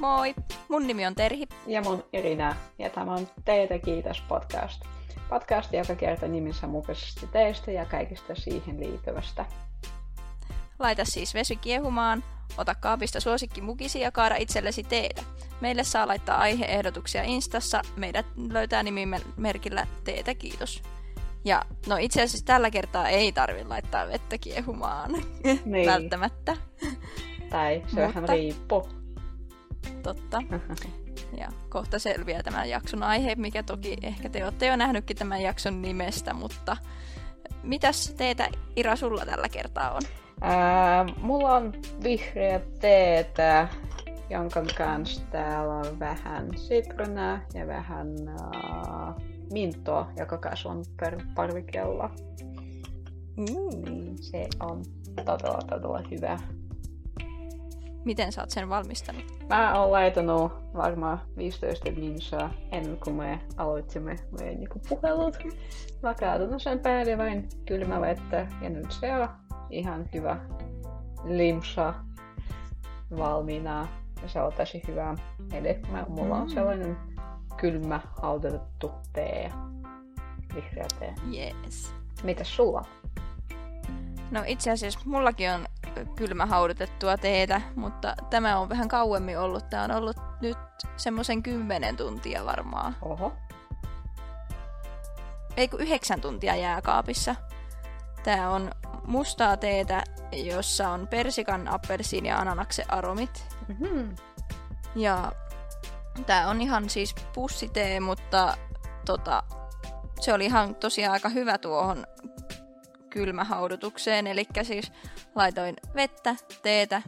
Moi! Mun nimi on Terhi. Ja mun Irina. Ja tämä on Teitä kiitos podcast. Podcast, joka kertoo nimissä mukaisesti teistä ja kaikista siihen liittyvästä. Laita siis vesi kiehumaan, ota kaapista suosikki mukisi ja kaada itsellesi teetä. Meille saa laittaa aiheehdotuksia Instassa. Meidät löytää nimimerkillä Teetä kiitos. Ja no itse asiassa tällä kertaa ei tarvi laittaa vettä kiehumaan. Niin. Välttämättä. Tai se vähän Mutta- riippuu. Totta. Ja kohta selviää tämän jakson aihe, mikä toki ehkä te olette jo nähnytkin tämän jakson nimestä, mutta mitäs teitä Ira sulla tällä kertaa on? Ää, mulla on vihreä teetä, jonka kanssa täällä on vähän sitronaa ja vähän ää, mintoa, joka kanssa on per parvikella. Niin se on todella, todella hyvä. Miten sä oot sen valmistanut? Mä oon laitanut varmaan 15 minsaa ennen kuin me aloitimme meidän niinku puhelut. Mä kaatunut sen päälle vain kylmä vettä ja nyt se on ihan hyvä limsa valmiina se on tosi hyvä. Eli mä, mulla on Mm. sellainen kylmä haudutettu tee, vihreä tee. Yes. Mitäs sulla? No itse asiassa mullakin on kylmä haudutettua teetä, mutta tämä on vähän kauemmin ollut. Tämä on ollut nyt semmoisen kymmenen tuntia varmaan. Oho. Ei kun yhdeksän tuntia jääkaapissa. Tämä on mustaa teetä, jossa on persikan, appelsiin ja ananaksen aromit. Mm-hmm. Ja tää on ihan siis pussitee, mutta tota, se oli ihan tosiaan aika hyvä tuohon kylmähaudutukseen. Eli siis laitoin vettä, teetä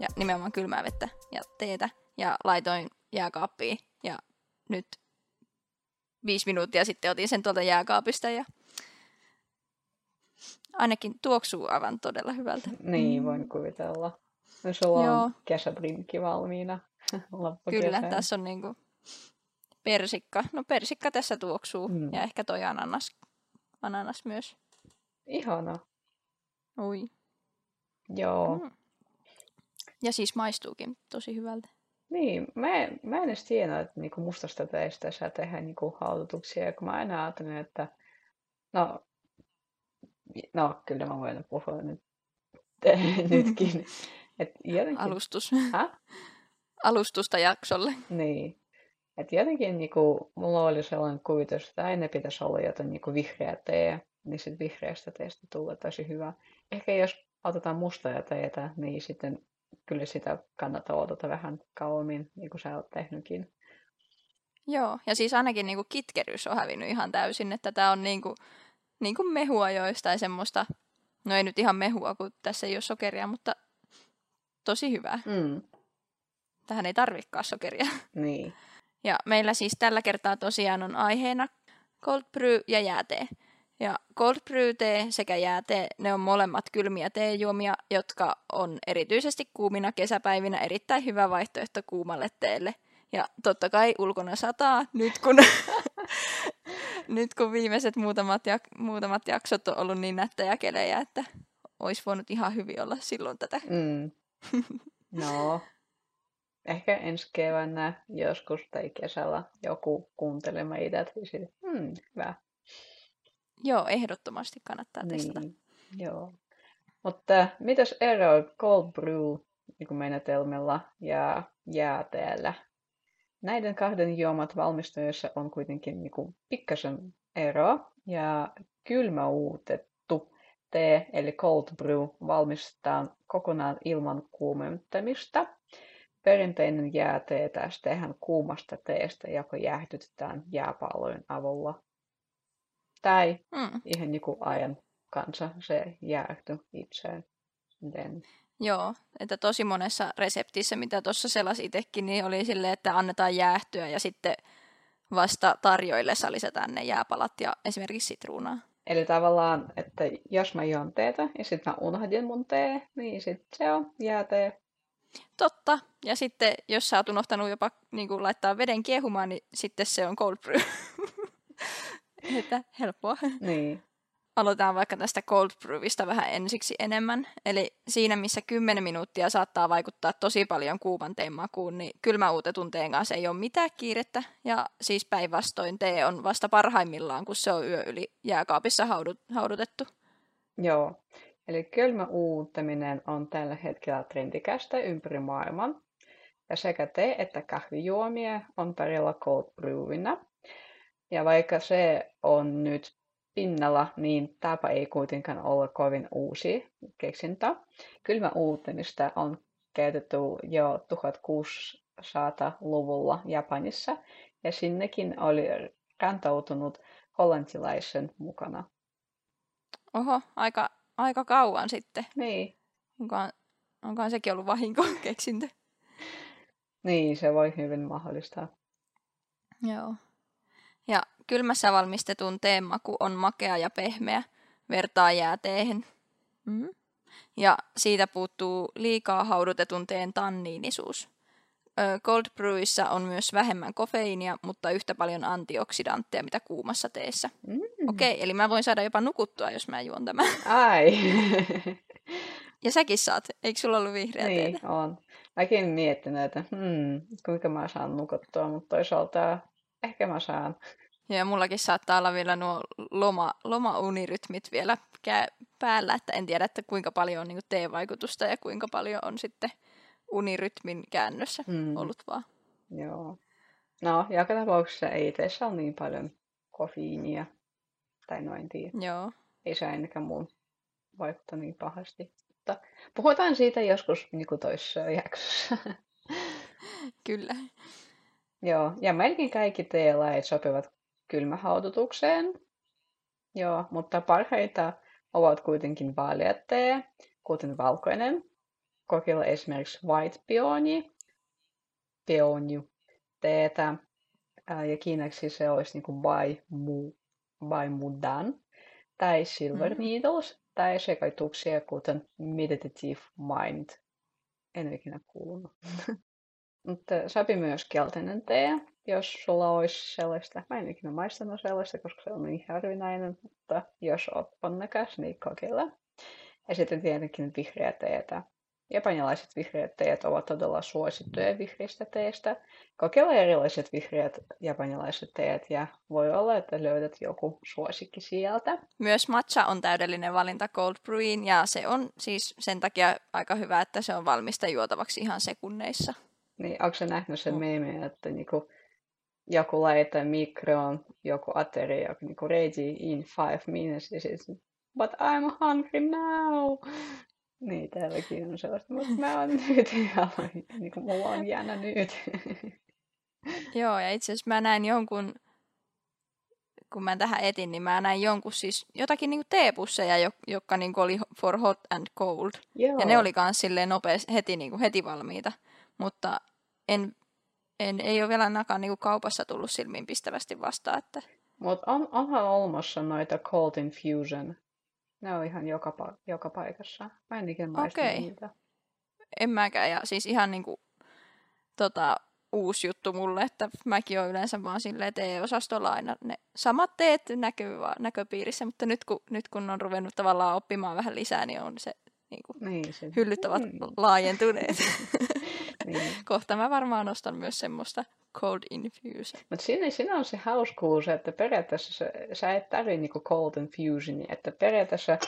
ja nimenomaan kylmää vettä ja teetä ja laitoin jääkaappiin. Ja nyt viisi minuuttia sitten otin sen tuolta jääkaapista ja ainakin tuoksuu aivan todella hyvältä. Niin, voin kuvitella. No, sulla Joo. on kesäbrinkki valmiina. Kyllä, tässä on niinku persikka. No persikka tässä tuoksuu Mm. ja ehkä toi ananas, ananas myös. Ihana. Oi. Joo. Mm. Ja siis maistuukin tosi hyvältä. Niin, mä, en- mä en edes tiedä, että niinku mustasta teistä saa tehdä niinku haudutuksia, kun mä aina ajattelin, että no, no kyllä mä voin puhua nyt nytkin. Et jotenkin, Alustus. Häh? Alustusta jaksolle. Niin. Et jotenkin niinku, mulla oli sellainen kuvitus, että aina pitäisi olla jotain niinku vihreä tee, niin sit vihreästä teestä tulee tosi hyvä. Ehkä jos otetaan mustaa teetä, niin sitten kyllä sitä kannattaa odottaa vähän kauemmin, niin kuin sä oot tehnytkin. Joo, ja siis ainakin niinku kitkeryys on hävinnyt ihan täysin, että tää on niinku, niinku mehua joistain semmoista, no ei nyt ihan mehua, kun tässä ei ole sokeria, mutta tosi hyvää. Mm. Tähän ei tarvikaan sokeria. Niin. Ja meillä siis tällä kertaa tosiaan on aiheena cold brew ja jäätee. Ja cold brew tee sekä jäätee, ne on molemmat kylmiä teejuomia, jotka on erityisesti kuumina kesäpäivinä erittäin hyvä vaihtoehto kuumalle teelle. Ja totta kai ulkona sataa, nyt kun, nyt kun viimeiset muutamat, jak- muutamat jaksot on ollut niin nättejä kelejä, että olisi voinut ihan hyvin olla silloin tätä. Mm. No, ehkä ensi keväänä joskus tai kesällä joku että sitten, hmm, hyvä. Joo, ehdottomasti kannattaa testata. Niin, joo. Mutta mitäs eroa cold brew niin menetelmällä ja jääteellä? Näiden kahden juomat valmistuessa on kuitenkin niin kuin pikkasen ero ja kylmäuutettu tee eli cold brew valmistetaan kokonaan ilman kuumentamista. Perinteinen jäätee taas tehdään kuumasta teestä, joka jäähdytetään jääpallojen avulla. Tai Mm. ihan niin kuin ajan kanssa se jäähtyy itseen. Then. Joo, että tosi monessa reseptissä, mitä tuossa selasi itsekin, niin oli silleen, että annetaan jäähtyä ja sitten vasta tarjoillessa lisätään ne jääpalat ja esimerkiksi sitruunaa. Eli tavallaan, että jos mä juon teetä ja sitten mä unohdin mun tee, niin sitten se on jäätee. Totta. Ja sitten, jos sä oot unohtanut jopa niin kuin laittaa veden kiehumaan, niin sitten se on cold brew. että helppoa. Niin. aloitetaan vaikka tästä cold brewista vähän ensiksi enemmän. Eli siinä, missä 10 minuuttia saattaa vaikuttaa tosi paljon kuuman teen makuun, niin kylmäuutetun teen kanssa ei ole mitään kiirettä. Ja siis päinvastoin tee on vasta parhaimmillaan, kun se on yö yli jääkaapissa haudut, haudutettu. Joo, eli kylmäuuttaminen on tällä hetkellä trendikästä ympäri maailman. Ja sekä tee että kahvijuomia on tarjolla cold brewina. Ja vaikka se on nyt pinnalla, niin tapa ei kuitenkaan ole kovin uusi keksintö. Kylmä uuttamista on käytetty jo 1600-luvulla Japanissa, ja sinnekin oli kantautunut hollantilaisen mukana. Oho, aika, aika kauan sitten. Niin. Onkohan, onkohan sekin ollut vahinko keksintö? Niin, se voi hyvin mahdollistaa. Joo. Kylmässä valmistetun teen maku on makea ja pehmeä, vertaa jääteehen. Mm. Ja siitä puuttuu liikaa haudutetun teen tanniinisuus. Cold brewissa on myös vähemmän kofeiinia, mutta yhtä paljon antioksidantteja, mitä kuumassa teessä. Mm. Okei, okay, eli mä voin saada jopa nukuttua, jos mä juon tämän. Ai. ja säkin saat. Eikö sulla ollut vihreä Niin, teetä? on. Mäkin miettinyt, että hmm, kuinka mä saan nukuttua, mutta toisaalta ehkä mä saan. Ja mullakin saattaa olla vielä nuo loma, lomaunirytmit vielä päällä, että en tiedä, että kuinka paljon on niin T-vaikutusta ja kuinka paljon on sitten unirytmin käännössä mm. ollut vaan. Joo. No, joka tapauksessa ei teissä ole niin paljon kofiinia, tai noin tiedä. Joo. Ei se ainakaan mun vaikuttaa niin pahasti. Mutta puhutaan siitä joskus niin kuin toisessa jaksossa. Kyllä. Joo, ja melkein kaikki teelait sopivat kylmähaudutukseen. Joo, mutta parhaita ovat kuitenkin vaaleat tee, kuten valkoinen. Kokeilla esimerkiksi white peony, peony teetä. Ja kiinaksi se olisi niin kuin bai, mu, bai mudan tai silver mm. needles tai sekoituksia kuten meditative mind. En ole ikinä kuullut. Mutta sopi myös keltainen tee, jos sulla olisi sellaista. Mä en ikinä maistanut sellaista, koska se on niin harvinainen, mutta jos oot onnekas, niin kokeile. Ja sitten tietenkin vihreä teetä. Japanilaiset vihreät teet ovat todella suosittuja vihreistä teistä. Kokeile erilaiset vihreät japanilaiset teet ja voi olla, että löydät joku suosikki sieltä. Myös matcha on täydellinen valinta cold brewin ja se on siis sen takia aika hyvä, että se on valmista juotavaksi ihan sekunneissa. Niin, onko se nähnyt sen mm. meemin, että niinku, joku laittaa mikroon joku ateria, niinku ready in five minutes, ja sitten, but I'm hungry now. Niin, täälläkin on sellaista, mutta mä oon nyt ihan, niin kuin mulla on jäänä nyt. Joo, ja itse asiassa mä näin jonkun, kun mä tähän etin, niin mä näin jonkun siis jotakin niin teepusseja, jotka niin oli for hot and cold. Joo. Ja ne oli myös silleen nopeasti heti, niin kuin heti valmiita. Mutta en, en, ei ole vielä ainakaan niin kaupassa tullut silmiin pistävästi vastaan. Että... Mutta on, onhan olemassa noita cold infusion ne on ihan joka, pa- joka paikassa. Mä en ikinä okay. niitä. En mäkään. Ja siis ihan niinku, tota, uusi juttu mulle, että mäkin olen yleensä vaan silleen TE-osastolla aina ne samat teet näkyy vaan näköpiirissä, mutta nyt kun, nyt kun on ruvennut tavallaan oppimaan vähän lisää, niin on se, niin kuin, niin, se... hyllyt ovat mm. laajentuneet. niin. Kohta mä varmaan ostan myös semmoista cold infusion. Mutta siinä, siinä on se hauskuus, että periaatteessa sä, sä et tarvitse niinku cold infusionia, että periaatteessa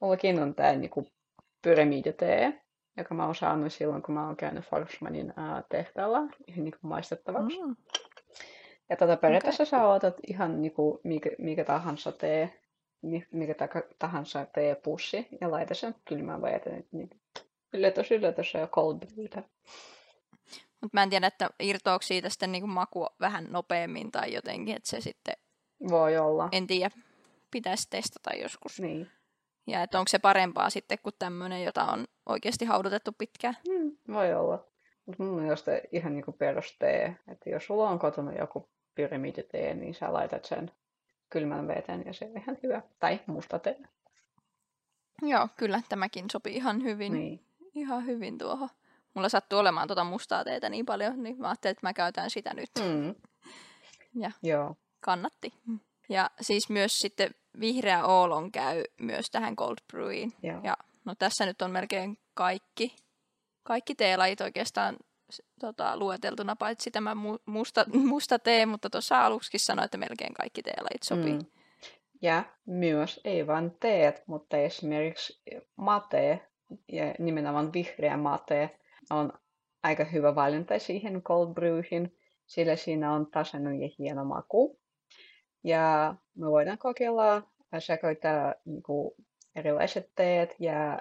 mullakin on tämä niinku pyramiditee, joka mä oon saanut silloin, kun mä oon käynyt Forsmanin äh, tehtaalla ihan niinku maistettavaksi. Mm. Ja tätä periaatteessa okay. sä otat ihan niinku mikä, mikä tahansa tee, mikä tahansa teepussi ja laita sen kylmään veteen. Niin yllätys, yllätys ja cold brewtä. Mutta mä en tiedä, että irtoako siitä sitten niinku maku vähän nopeammin tai jotenkin, että se sitten... Voi olla. En tiedä, pitäisi testata joskus. Niin. Ja että onko se parempaa sitten kuin tämmöinen, jota on oikeasti haudutettu pitkään. Hmm, voi olla. Mutta mun mielestä ihan niinku perustee, että jos sulla on kotona joku pyramiditee, niin sä laitat sen kylmän veteen ja se on ihan hyvä. Tai musta tee. Joo, kyllä tämäkin sopii ihan hyvin, niin. ihan hyvin tuohon mulla sattuu olemaan tuota mustaa teetä niin paljon, niin mä ajattelin, että mä käytän sitä nyt. Mm. Ja Joo. kannatti. Ja siis myös sitten vihreä oolon käy myös tähän cold brewiin. Joo. Ja no tässä nyt on melkein kaikki, kaikki teelajit oikeastaan tota, lueteltuna, paitsi tämä mu- musta, musta tee, mutta tuossa aluksi sanoin, että melkein kaikki teelajit sopii. Mm. Ja myös ei vain teet, mutta esimerkiksi mate ja nimenomaan vihreä mate on aika hyvä valinta siihen cold brewhin, sillä siinä on tasainen ja hieno maku. Ja me voidaan kokeilla sekoittaa niin kuin erilaiset teet ja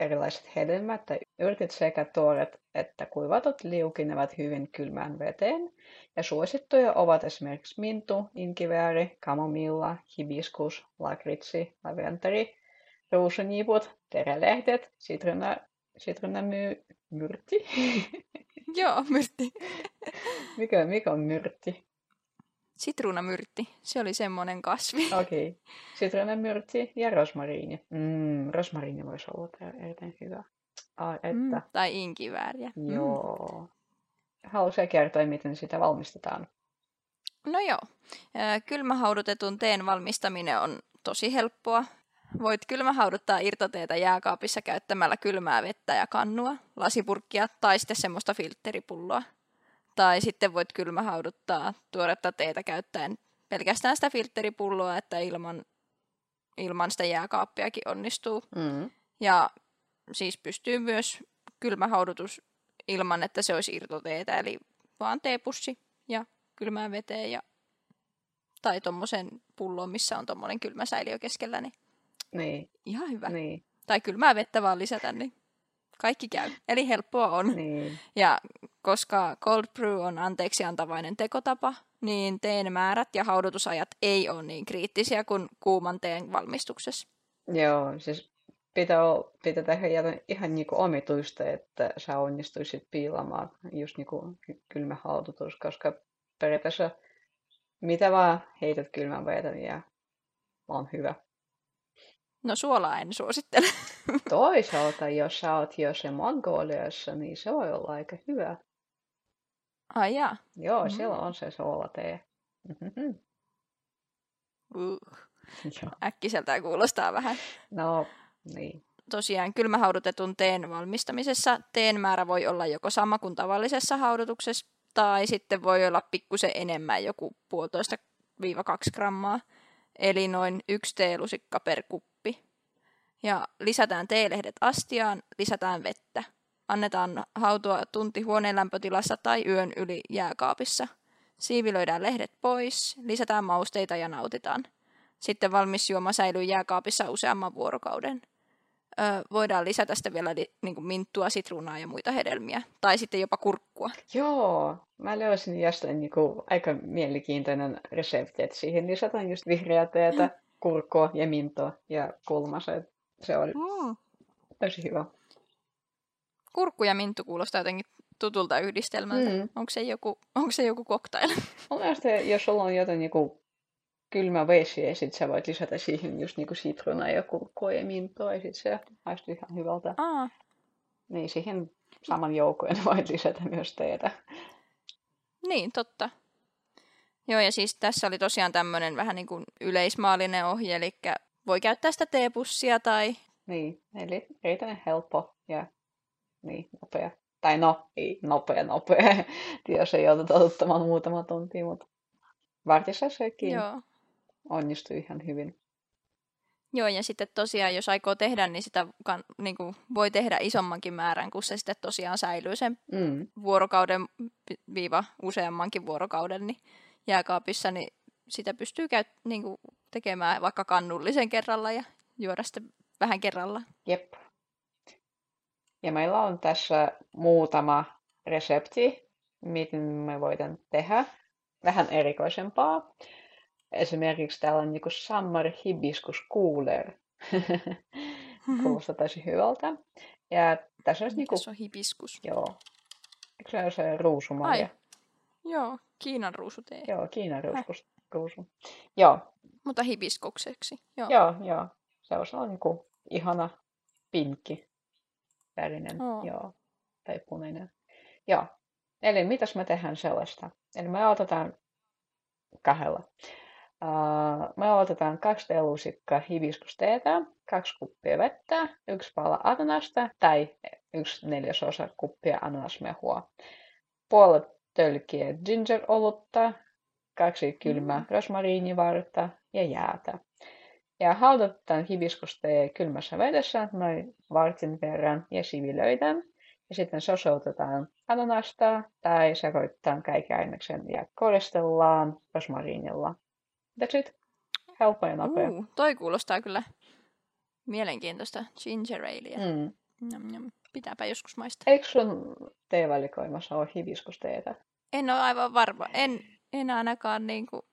erilaiset hedelmät tai yrtit sekä tuoret että kuivatut liukinevat hyvin kylmään veteen. Ja suosittuja ovat esimerkiksi mintu, inkivääri, kamomilla, hibiskus, lakritsi, laventeri, ruusuniput, terälehdet, sitruuna, sitruunamyy, myrtti. Joo, myrtti. mikä, mikä on myrtti? Sitruunamyrtti, se oli semmoinen kasvi. Okei. Okay. Sitruunamyrtti ja rosmariini. Mm, rosmariini voisi olla erittäin hyvä. Ai, että. Mm, tai inkivääriä. Mm. Joo. Haluaisin kertoa, miten sitä valmistetaan. No joo, kylmähaudutetun teen valmistaminen on tosi helppoa. Voit kylmähauduttaa irtoteetä jääkaapissa käyttämällä kylmää vettä ja kannua, lasipurkkia tai sitten semmoista filtteripulloa. Tai sitten voit kylmähauduttaa tuoretta teetä käyttäen pelkästään sitä filtteripulloa, että ilman, ilman sitä jääkaappiakin onnistuu. Mm. Ja siis pystyy myös kylmähaudutus ilman, että se olisi irtoteetä, eli vaan teepussi ja kylmään veteen ja tai tuommoisen pulloon, missä on tuommoinen kylmä säiliö keskellä, niin Niin, ihan hyvä. niin, Tai kylmää vettä vaan lisätä, niin kaikki käy. Eli helppoa on. niin. Ja koska cold brew on anteeksi antavainen tekotapa, niin teen määrät ja haudutusajat ei ole niin kriittisiä kuin kuuman teen valmistuksessa. Joo, siis pitää, pitää tehdä ihan niinku omituista, että sä onnistuisit piilamaan just niinku ky- kylmä haudutus, koska periaatteessa mitä vaan heität kylmän veden ja on hyvä. No suolaa en suosittele. Toisaalta, jos sä oot jossain Mongoliassa, niin se voi olla aika hyvä. Ai jaa. Joo, Mm. siellä on se soolatee. Mhm. Uh. Äkkiseltään kuulostaa vähän. No, niin. Tosiaan kylmähaudutetun teen valmistamisessa teen määrä voi olla joko sama kuin tavallisessa haudutuksessa, tai sitten voi olla pikkusen enemmän, joku puolitoista viiva kaksi grammaa, eli noin yksi teelusikka per kuppi. Ja lisätään teelehdet astiaan, lisätään vettä. Annetaan hautua tunti huoneen lämpötilassa tai yön yli jääkaapissa. Siivilöidään lehdet pois, lisätään mausteita ja nautitaan. Sitten valmis juoma säilyy jääkaapissa useamman vuorokauden. Ö, voidaan lisätä sitten vielä li, niin kuin minttua, sitruunaa ja muita hedelmiä. Tai sitten jopa kurkkua. Joo, mä löysin jostain niinku aika mielenkiintoinen resepti, että siihen lisätään just vihreää teetä, kurkkua ja mintoa ja kulmaset. Se oli Mm. tosi hyvä. Kurkku ja minttu kuulostaa jotenkin tutulta yhdistelmältä. Mm. Onko, se joku, onko se joku cocktail? Mun mielestä, jos sulla on jotain niinku kylmä vesi ja sit sä voit lisätä siihen just niinku sitruunaa ja kurkkua ja mintoa ja sit se maistuu ihan hyvältä. Aa, Niin siihen saman joukkojen voit lisätä myös teetä. niin, totta. Joo, ja siis tässä oli tosiaan tämmöinen vähän niin kuin yleismaallinen ohje, eli voi käyttää sitä teepussia tai... Niin, eli erittäin helppo ja niin, nopea. Tai no, ei nopea, nopea. Jos ei joutu totuttamaan muutama tunti, mutta vartissa sekin Joo. Onnistui ihan hyvin. Joo, ja sitten tosiaan, jos aikoo tehdä, niin sitä kan, niin kuin voi tehdä isommankin määrän, kun se sitten tosiaan säilyy sen Mm. vuorokauden vi- viiva useammankin vuorokauden niin jääkaapissa, niin sitä pystyy käyt, niin kuin tekemään vaikka kannullisen kerralla ja juoda sitten vähän kerralla. Jep. Ja meillä on tässä muutama resepti, miten me voidaan tehdä vähän erikoisempaa. Esimerkiksi täällä on niinku Summer Hibiscus Cooler. Kuulostaa tosi hyvältä. Ja tässä olisi niinku, Mikäs on hibiskus? joo, eikö se ole se ruusumarja? Ai. Joo, Kiinan ruusutee. Joo, Kiinan ruuskus, ruusu. Joo, Mutta hibiskukseksi. Joo. joo, joo. Se on sellainen niinku ihana pinkki värinen, Oo. joo, tai punainen. Joo, eli mitäs me tehdään sellaista? Eli me aloitetaan kahdella. Uh, me otetaan kaksi teelusikkaa hibiskusteetä, kaksi kuppia vettä, yksi pala ananasta tai yksi neljäsosa kuppia ananasmehua, puolet tölkkiä ginger-olutta, kaksi kylmää mm. rosmariinivartta ja jäätä. Ja haudutetaan hibiskustee kylmässä vedessä noin vartin verran ja sivilöidään. Ja sitten sosoutetaan ananasta tai sekoitetaan kaikki aineksen ja koristellaan rosmariinilla. That's it. Helppo ja nopea. Uh, toi kuulostaa kyllä mielenkiintoista ginger alea. Mm. Njam, njam. Pitääpä joskus maistaa. Eikö sun teevalikoimassa ole hibiskusteetä? En ole aivan varma. En, en ainakaan niinku...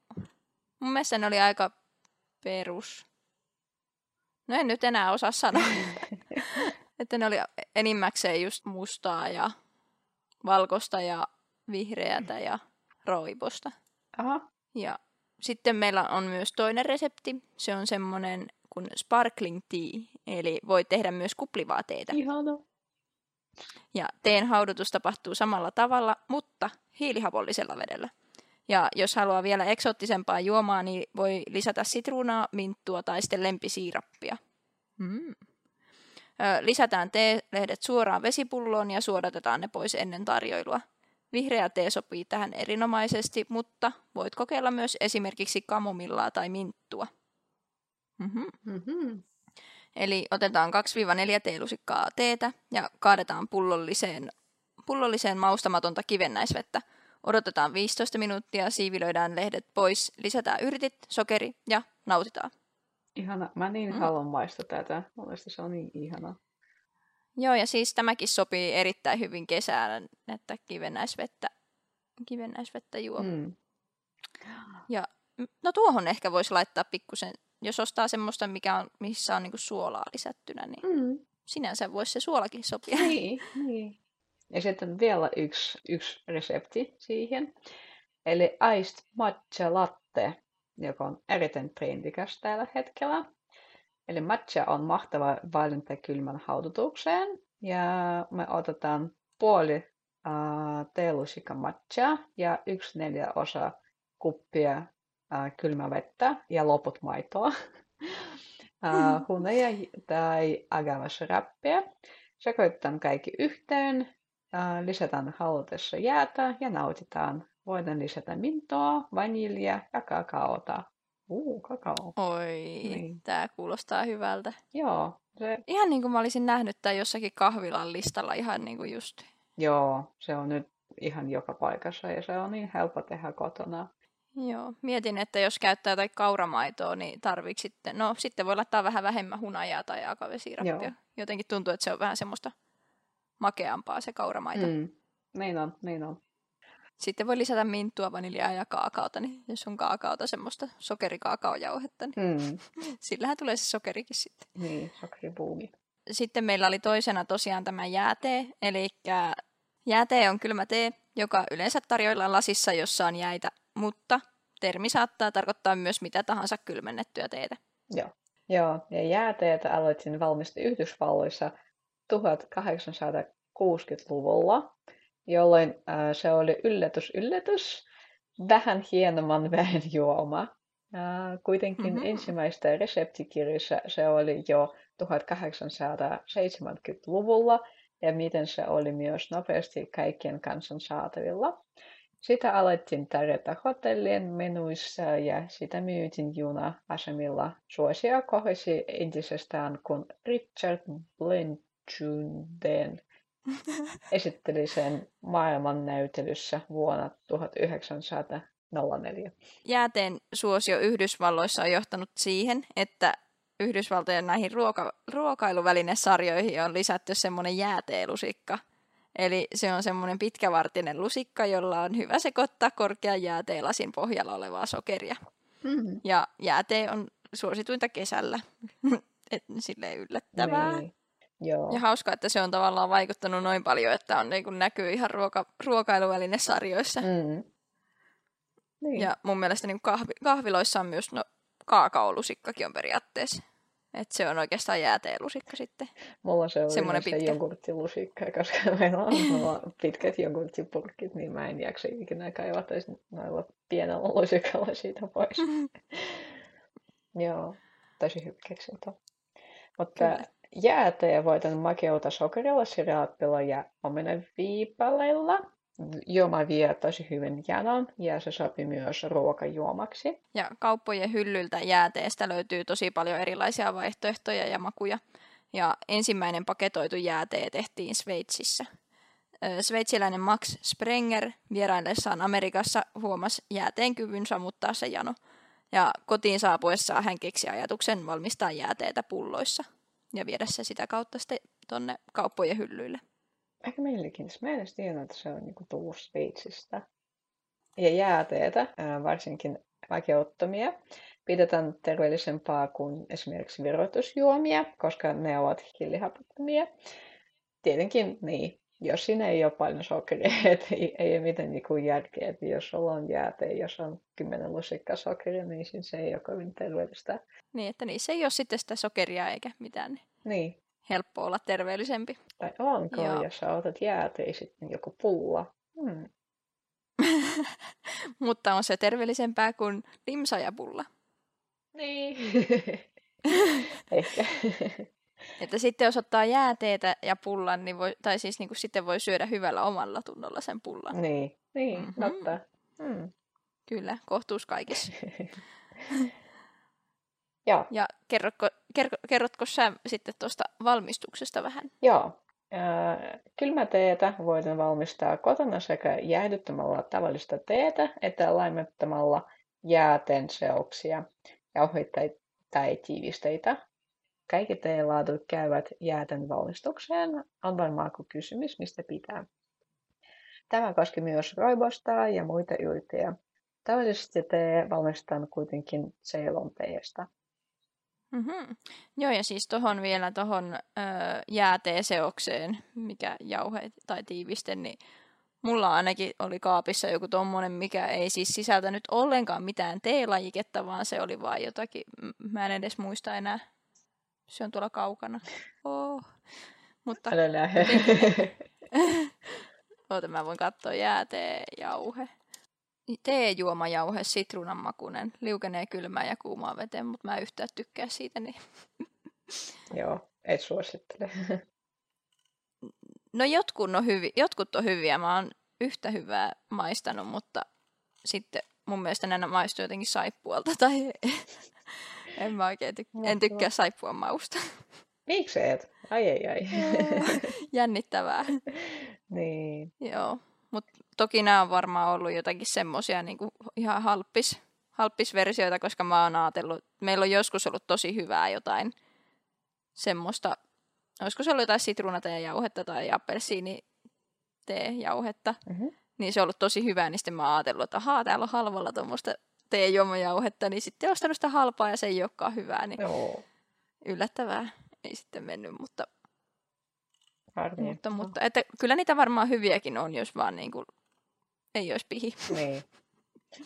Mun mielestä ne oli aika perus. No en nyt enää osaa sanoa. että ne oli enimmäkseen just mustaa ja valkosta ja vihreätä ja roibosta. Aha. Ja sitten meillä on myös toinen resepti. Se on semmoinen kuin sparkling tea, eli voi tehdä myös kuplivaa teetä. Ihana. Ja teen haudutus tapahtuu samalla tavalla, mutta hiilihavollisella vedellä. Ja jos haluaa vielä eksoottisempaa juomaa, niin voi lisätä sitruunaa, minttua tai sitten lempisiirappia. Mm. Lisätään teelehdet suoraan vesipulloon ja suodatetaan ne pois ennen tarjoilua. Vihreä tee sopii tähän erinomaisesti, mutta voit kokeilla myös esimerkiksi kamomillaa tai minttua. Mm-hmm. Mm-hmm. Eli otetaan 2-4 teelusikkaa teetä ja kaadetaan pullolliseen, pullolliseen maustamatonta kivennäisvettä. Odotetaan 15 minuuttia, siivilöidään lehdet pois, lisätään yrtit, sokeri ja nautitaan. Ihana. Mä niin mm. haluan maistaa tätä. Mielestäni se on niin ihana. Joo, ja siis tämäkin sopii erittäin hyvin kesään, että kivennäisvettä, kivennäisvettä juo. Mm. Ja no tuohon ehkä voisi laittaa pikkusen, jos ostaa semmoista, mikä on, missä on niinku suolaa lisättynä, niin mm. sinänsä voisi se suolakin sopia. Niin, niin. Ja sitten vielä yksi, yksi resepti siihen. Eli iced matcha latte, joka on erittäin trendikäs tällä hetkellä. Eli matcha on mahtava valinta kylmän haudutukseen. Ja me otetaan puoli äh, teelusikka matcha ja yksi neljä osa kuppia äh, kylmää vettä ja loput maitoa. äh, huneja tai agavasrappia. Sekoitetaan kaikki yhteen, äh, lisätään halutessa jäätä ja nautitaan. Voidaan lisätä mintoa, vaniljaa ja kakaota. Uu, kakao. Oi, niin. tämä kuulostaa hyvältä. Joo. Se... Ihan niin kuin mä olisin nähnyt tämän jossakin kahvilan listalla ihan niin kuin just. Joo, se on nyt ihan joka paikassa ja se on niin helppo tehdä kotona. Joo, mietin, että jos käyttää jotain kauramaitoa, niin tarviiko sitten, no sitten voi laittaa vähän vähemmän hunajaa tai akavesirappia. Jotenkin tuntuu, että se on vähän semmoista makeampaa se kauramaito. Mm. Niin on, niin on. Sitten voi lisätä minttua, vaniljaa ja kaakaota, niin jos on kaakaota, semmoista sokerikaakaojauhetta, niin mm. sillähän tulee se sokerikin sitten. Niin, sokeribuumi. Sitten meillä oli toisena tosiaan tämä jäätee, eli jäätee on kylmä tee, joka yleensä tarjoillaan lasissa, jossa on jäitä, mutta termi saattaa tarkoittaa myös mitä tahansa kylmennettyä teetä. Joo, Joo ja jääteetä aloitin valmistaa Yhdysvalloissa 1860-luvulla jolloin äh, se oli yllätys, yllätys, vähän hienomman väen juoma. Äh, kuitenkin mm-hmm. ensimmäistä reseptikirjassa se oli jo 1870-luvulla ja miten se oli myös nopeasti kaikkien kansan saatavilla. Sitä alettiin tarjota hotellien menuissa ja sitä myytiin juna-asemilla. Suosia kohdisi entisestään, kun Richard Blanchuden esitteli sen maailmannäytelyssä vuonna 1904. Jääteen suosio Yhdysvalloissa on johtanut siihen, että Yhdysvaltojen näihin ruoka- ruokailuvälinesarjoihin on lisätty semmoinen jääteelusikka. Eli se on semmoinen pitkävartinen lusikka, jolla on hyvä sekoittaa korkean jääteelasin pohjalla olevaa sokeria. Mm-hmm. Ja jäätee on suosituinta kesällä. Et, silleen yllättävää. Niin. Joo. Ja hauska, että se on tavallaan vaikuttanut noin paljon, että on niin kuin näkyy ihan ruoka, ruokailuvälinesarjoissa. Mm. Niin. Ja mun mielestä niin kahvi, kahviloissa on myös, no kaakaolusikkakin on periaatteessa Et se on oikeastaan jääteelusikka sitten. Mulla se on Semmoinen pitkä. jogurttilusikka, koska meillä on pitkät jogurttipurkit, niin mä en jaksa ikinä kaivata noilla pienellä lusikalla siitä pois. Joo, tosi hyvä keksintä. Mutta Kyllä. Jäätee voitan makeuta sokerilla, siraappilla ja omenaviipaleilla. Juoma vie tosi hyvin janon ja se sopii myös ruokajuomaksi. Ja kauppojen hyllyltä jääteestä löytyy tosi paljon erilaisia vaihtoehtoja ja makuja. Ja ensimmäinen paketoitu jäätee tehtiin Sveitsissä. Sveitsiläinen Max Sprenger vieraillessaan Amerikassa huomasi jääteen kyvyn sammuttaa se jano. Ja kotiin saapuessaan hän keksi ajatuksen valmistaa jääteetä pulloissa ja viedä se sitä kautta sitten tonne kauppojen hyllyille. Aika mielenkiintoista. Mä en edes tiennyt, että se on niinku tullut Sveitsistä. Ja jääteetä, ää, varsinkin vaikeuttomia, pidetään terveellisempaa kuin esimerkiksi virvoitusjuomia, koska ne ovat hiilihapottomia. Tietenkin niin, jos siinä ei ole paljon sokeria, et ei, ei ole mitään niinku järkeä, että jos sulla on jääte, jos on 10 lusikkaa sokeria, niin siinä se ei ole kovin terveellistä. Niin, että niissä ei ole sitten sitä sokeria eikä mitään. Niin Niin, helppo olla terveellisempi. tai onko, Joo. jos sä otat jääteen sitten joku pulla. Hmm. Mutta on se terveellisempää kuin limsa ja pulla. Niin. Ehkä. Että sitten jos ottaa jääteetä ja pullan, niin voi, tai siis niin kuin sitten voi syödä hyvällä omalla tunnolla sen pullan. Niin, niin, Mhm. totta. Mm. Kyllä, kohtuus kaikissa. Joo, Ja kerrotko, kerro, kerrotko sä sitten tuosta valmistuksesta vähän? joo. Ää, Kylmäteetä voidaan valmistaa kotona sekä jäähdyttämällä tavallista teetä että laimettamalla jääteen seoksia, jauheita tai tiivisteitä. Kaikki teelaadut käyvät jääten valmistukseen. On vain kysymys, mistä pitää. Tämä koski myös roibostaa ja muita yrttejä. Tavallisesti tee valmistetaan kuitenkin Ceylon teestä. Mm-hmm. Joo, ja siis tuohon vielä tuohon jääteeseokseen, mikä jauhe tai tiiviste, niin mulla ainakin oli kaapissa joku tommonen, mikä ei siis sisältänyt ollenkaan mitään teelajiketta, vaan se oli vaan jotakin, mä en edes muista enää. Se on tuolla kaukana. Oh. Mutta Älä lähde. Oota, mä voin katsoa jääteejauhe. Teejuomajauhe, sitruunanmakunen, liukenee kylmään ja kuumaan veteen, mutta mä en yhtään tykkää siitä. Niin... Joo, et suosittele. No jotkut on, hyvi, jotkut on hyviä, mä oon yhtä hyvää maistanut, mutta sitten mun mielestä nämä maistuu jotenkin saippualta tai en mä oikein tyk- en tykkää saippuan mausta. Miksi et? Ai ai ai. Jännittävää. niin. Joo, mutta toki nämä on varmaan ollut jotakin semmosia niinku ihan halppis, halppisversioita, koska mä oon ajatellut, meillä on joskus ollut tosi hyvää jotain semmoista, olisiko se ollut jotain sitruunateejauhetta tai appelsiiniteejauhetta, Mm-hmm. niin se on ollut tosi hyvää, niin sitten mä oon ajatellut, että ahaa, täällä on halvalla tuommoista teejuomajauhetta, niin sitten ostanut sitä halpaa ja se ei olekaan hyvää, niin Joo, yllättävää ei sitten mennyt, mutta, mutta, mutta että kyllä niitä varmaan hyviäkin on, jos vaan niin kuin ei olisi pihi. Niin.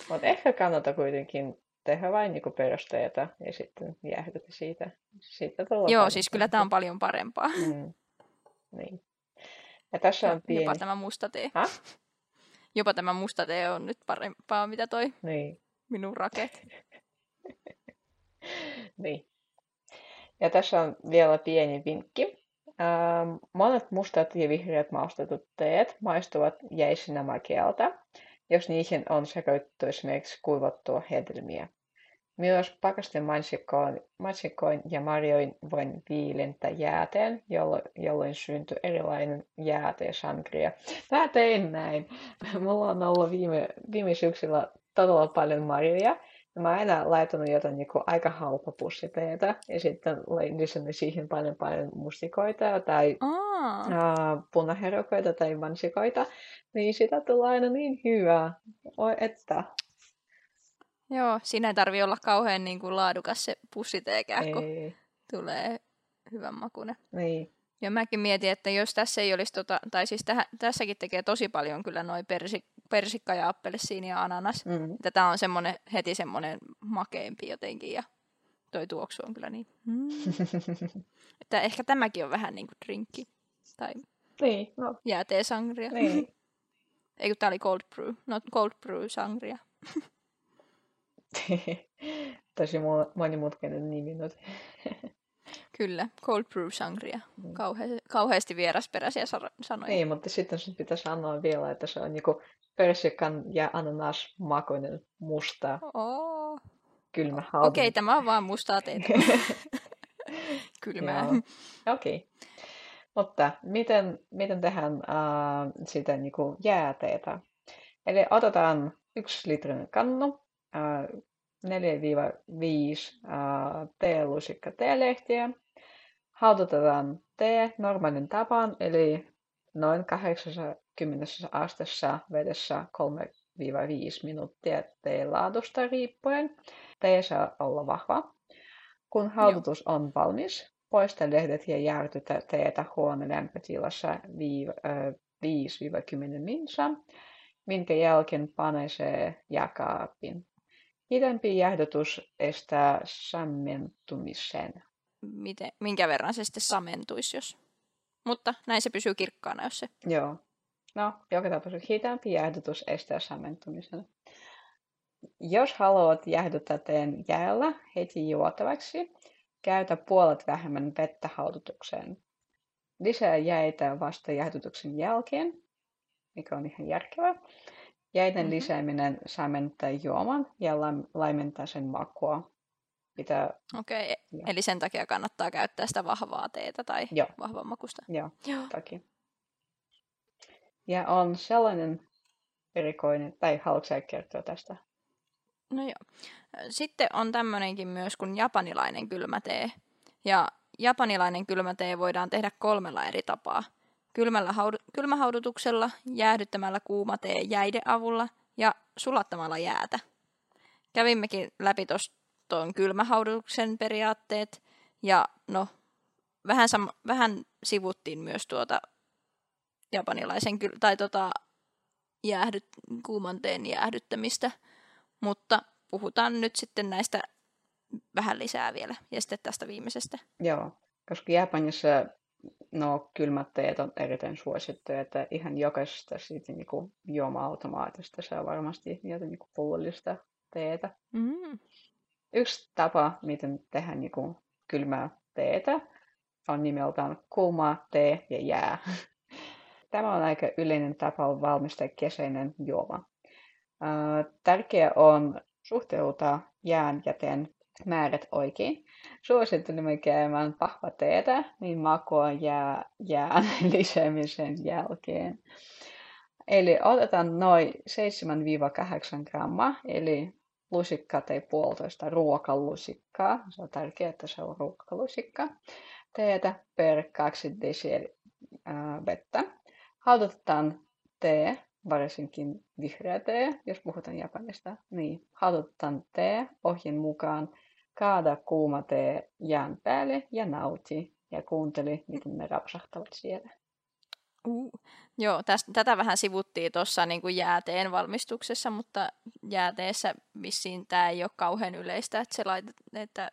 Mutta ehkä kannattaa kuitenkin tehdä vain niinku perusteita ja sitten jäähdytä siitä. siitä Joo, paljon siis kyllä tämä on paljon parempaa. Mm. Niin. Ja tässä on pieni... Jopa tämä musta tee. Ha? Jopa tämä musta tee on nyt parempaa, mitä toi Niin. Minun raket. Niin. Ja tässä on vielä pieni vinkki. Ähm, monet mustat ja vihreät maustetut teet maistuvat jäisinä makealta, jos niihin on sekoitettu esimerkiksi kuivattua hedelmiä. Myös pakasten mansikoin, mansikoin ja marjoin voin viilentää jääteen, jolloin, jolloin syntyy erilainen jääteen sangria. Mä tein näin. Mulla on ollut viime, viime syksyllä todella paljon marjoja. Ja Mä aina laitanut jotain niin aika halpa pussiteetä ja sitten lisännyt siihen paljon paljon mustikoita tai Aa, uh, punaherukoita tai mansikoita, niin sitä tulee aina niin hyvää. Oi että. joo, siinä ei tarvi olla kauhean niin kuin laadukas se pussiteekään, kun tulee hyvän makune. niin. Ja mäkin mietin, että jos tässä ei olisi, tota, tai siis tähän, tässäkin tekee tosi paljon kyllä noi persi, persikka ja appelsiini ja ananas. Mm. Että tämä on semmonen, heti semmoinen makeampi jotenkin ja toi tuoksu on kyllä niin. Mm. että ehkä tämäkin on vähän niin kuin drinkki. Tai niin, no. jääteesangria. Niin. Ei kun tää oli cold brew. No cold brew sangria. Tosi monimutkainen nimi nyt. Kyllä, cold brew sangria. Mm. Kauhe- kauheasti vierasperäisiä sanoja. Niin, mutta sitten sun pitää sanoa vielä, että se on niinku persikan ja ananas makoinen musta oh. kylmä Okei, okay, tämä on vaan mustaa teitä. Kylmää. Okei. Okay. Mutta miten, miten tehdään äh, sitä niinku jääteetä? Eli otetaan yksi litran kannu, äh, 4-5 äh, teelusikka teelehtiä. Haudutetaan tee normaalin tapaan, eli noin 80 astessa vedessä 3-5 minuuttia teen laadusta riippuen. Tee saa olla vahva. Kun haudutus on valmis, poista lehdet ja jäähdytä teetä huoneen lämpötilassa 5-10 minsa, minkä jälkeen pane se jääkaapin. Hidempi jäähdytys estää sammentumisen. Miten, minkä verran se sitten samentuisi, jos... Mutta näin se pysyy kirkkaana, jos se... Joo. No, joka tapauksessa hitaampi jäähdytys estää sammentumisen. Jos haluat jäähdyttää teen jäällä heti juotavaksi, käytä puolet vähemmän vettä haudutukseen. Lisää jäitä vasta jäähdytyksen jälkeen, mikä on ihan järkevää. Jäiden mm-hmm. lisääminen samentaa juoman ja laimentaa sen makua. Pitää... Okei, okay. eli sen takia kannattaa käyttää sitä vahvaa teetä tai Joo. vahvan makusta. Joo, Joo. takia. Ja on sellainen erikoinen, tai haluatko kertoa tästä? No joo. Sitten on tämmöinenkin myös kuin japanilainen kylmätee. Ja japanilainen kylmätee voidaan tehdä kolmella eri tapaa kylmällä haudu- kylmähaudutuksella, jäähdyttämällä kuuma tee jäiden avulla ja sulattamalla jäätä. Kävimmekin läpi tuon kylmähaudutuksen periaatteet ja no, vähän, sam- vähän sivuttiin myös tuota japanilaisen ky- tai tota, jäähdyt, kuuman teen jäähdyttämistä, mutta puhutaan nyt sitten näistä vähän lisää vielä ja sitten tästä viimeisestä. Joo, koska Japanissa no, kylmät teet on erittäin suosittuja, että ihan jokaisesta siitä niin kuin, juoma-automaatista saa varmasti jotain niin kuin, pullollista teetä. Mm. Yksi tapa, miten tehdä niin kuin, kylmää teetä, on nimeltään kuuma tee ja jää. Tämä on aika yleinen tapa valmistaa kesäinen juoma. Tärkeää on suhteuttaa jään ja teen määrät oikein. Suosittelemme käymään teetä, niin makua jää, jää lisäämisen jälkeen. Eli otetaan noin 7-8 grammaa, eli lusikka tai puolitoista ruokalusikkaa. Se on tärkeää, että se on ruokalusikka. Teetä per 2 dl vettä. Haudutetaan tee, varsinkin vihreä tee, jos puhutaan Japanista. Niin, haudutetaan tee ohjen mukaan Kaada kuuma tee jään päälle ja nauti ja kuunteli, miten ne rapsahtavat siellä. Uh, joo, tästä, tätä vähän sivuttiin tuossa niin jääteen valmistuksessa, mutta jääteessä vissiin tämä ei ole kauhean yleistä, että se, laitet, että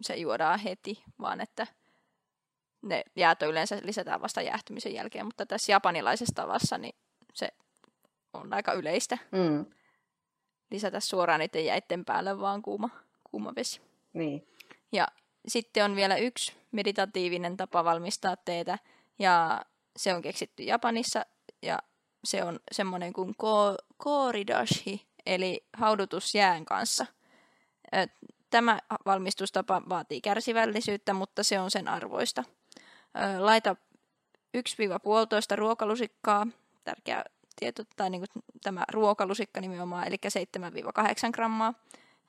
se juodaan heti, vaan että ne jäät yleensä lisätään vasta jäähtymisen jälkeen, mutta tässä japanilaisessa tavassa niin se on aika yleistä. Mm. Lisätä suoraan niiden jäitten päälle vaan kuuma kuuma vesi. Niin. Ja sitten on vielä yksi meditatiivinen tapa valmistaa teetä, ja se on keksitty Japanissa, ja se on semmoinen kuin ko- kooridashi, eli haudutus jään kanssa. Tämä valmistustapa vaatii kärsivällisyyttä, mutta se on sen arvoista. Laita 1-1,5 ruokalusikkaa, tärkeä tieto, tai niin kuin tämä ruokalusikka nimenomaan, eli 7-8 grammaa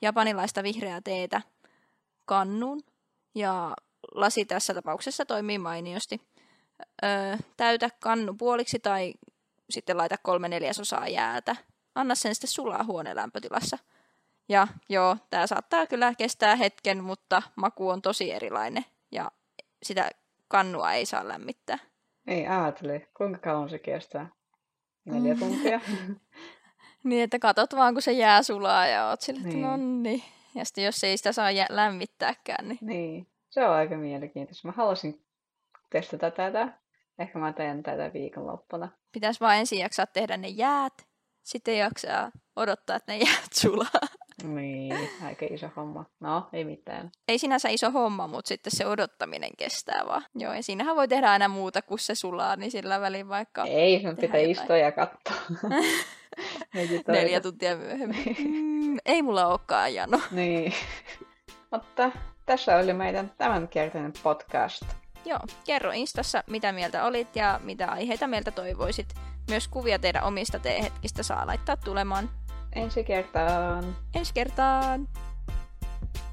japanilaista vihreää teetä kannun ja lasi tässä tapauksessa toimii mainiosti. Öö, täytä kannu puoliksi tai sitten laita kolme neljäsosaa jäätä. Anna sen sitten sulaa huoneen lämpötilassa. Ja joo, tämä saattaa kyllä kestää hetken, mutta maku on tosi erilainen ja sitä kannua ei saa lämmittää. Ei ajattele, kuinka kauan se kestää? Neljä tuntia? Niin, että katot vaan, kun se jää sulaa ja oot sille, että niin. no niin. Ja sitten jos ei sitä saa jä- lämmittääkään, niin Niin, se on aika mielenkiintoista. Mä haluaisin testata tätä. Ehkä mä teen tätä viikonloppuna. pitäisi vaan ensin jaksaa tehdä ne jäät. Sitten jaksaa odottaa, että ne jäät sulaa. Niin, aika iso homma. No, ei mitään. Ei sinänsä iso homma, mutta sitten se odottaminen kestää vaan. Joo, ja siinähän voi tehdä aina muuta kuin se sulaa, niin sillä välin vaikka Ei, sun tehdä pitää jotain. istua ja katsoa. Neljä tuntia myöhemmin. Mm, ei mulla olekaan jano. Niin. Mutta tässä oli meidän tämänkertainen podcast. Joo, kerro Instassa, mitä mieltä olit ja mitä aiheita meiltä toivoisit. Myös kuvia teidän omista teehetkistä saa laittaa tulemaan. Ensi kertaan. Ensi kertaan!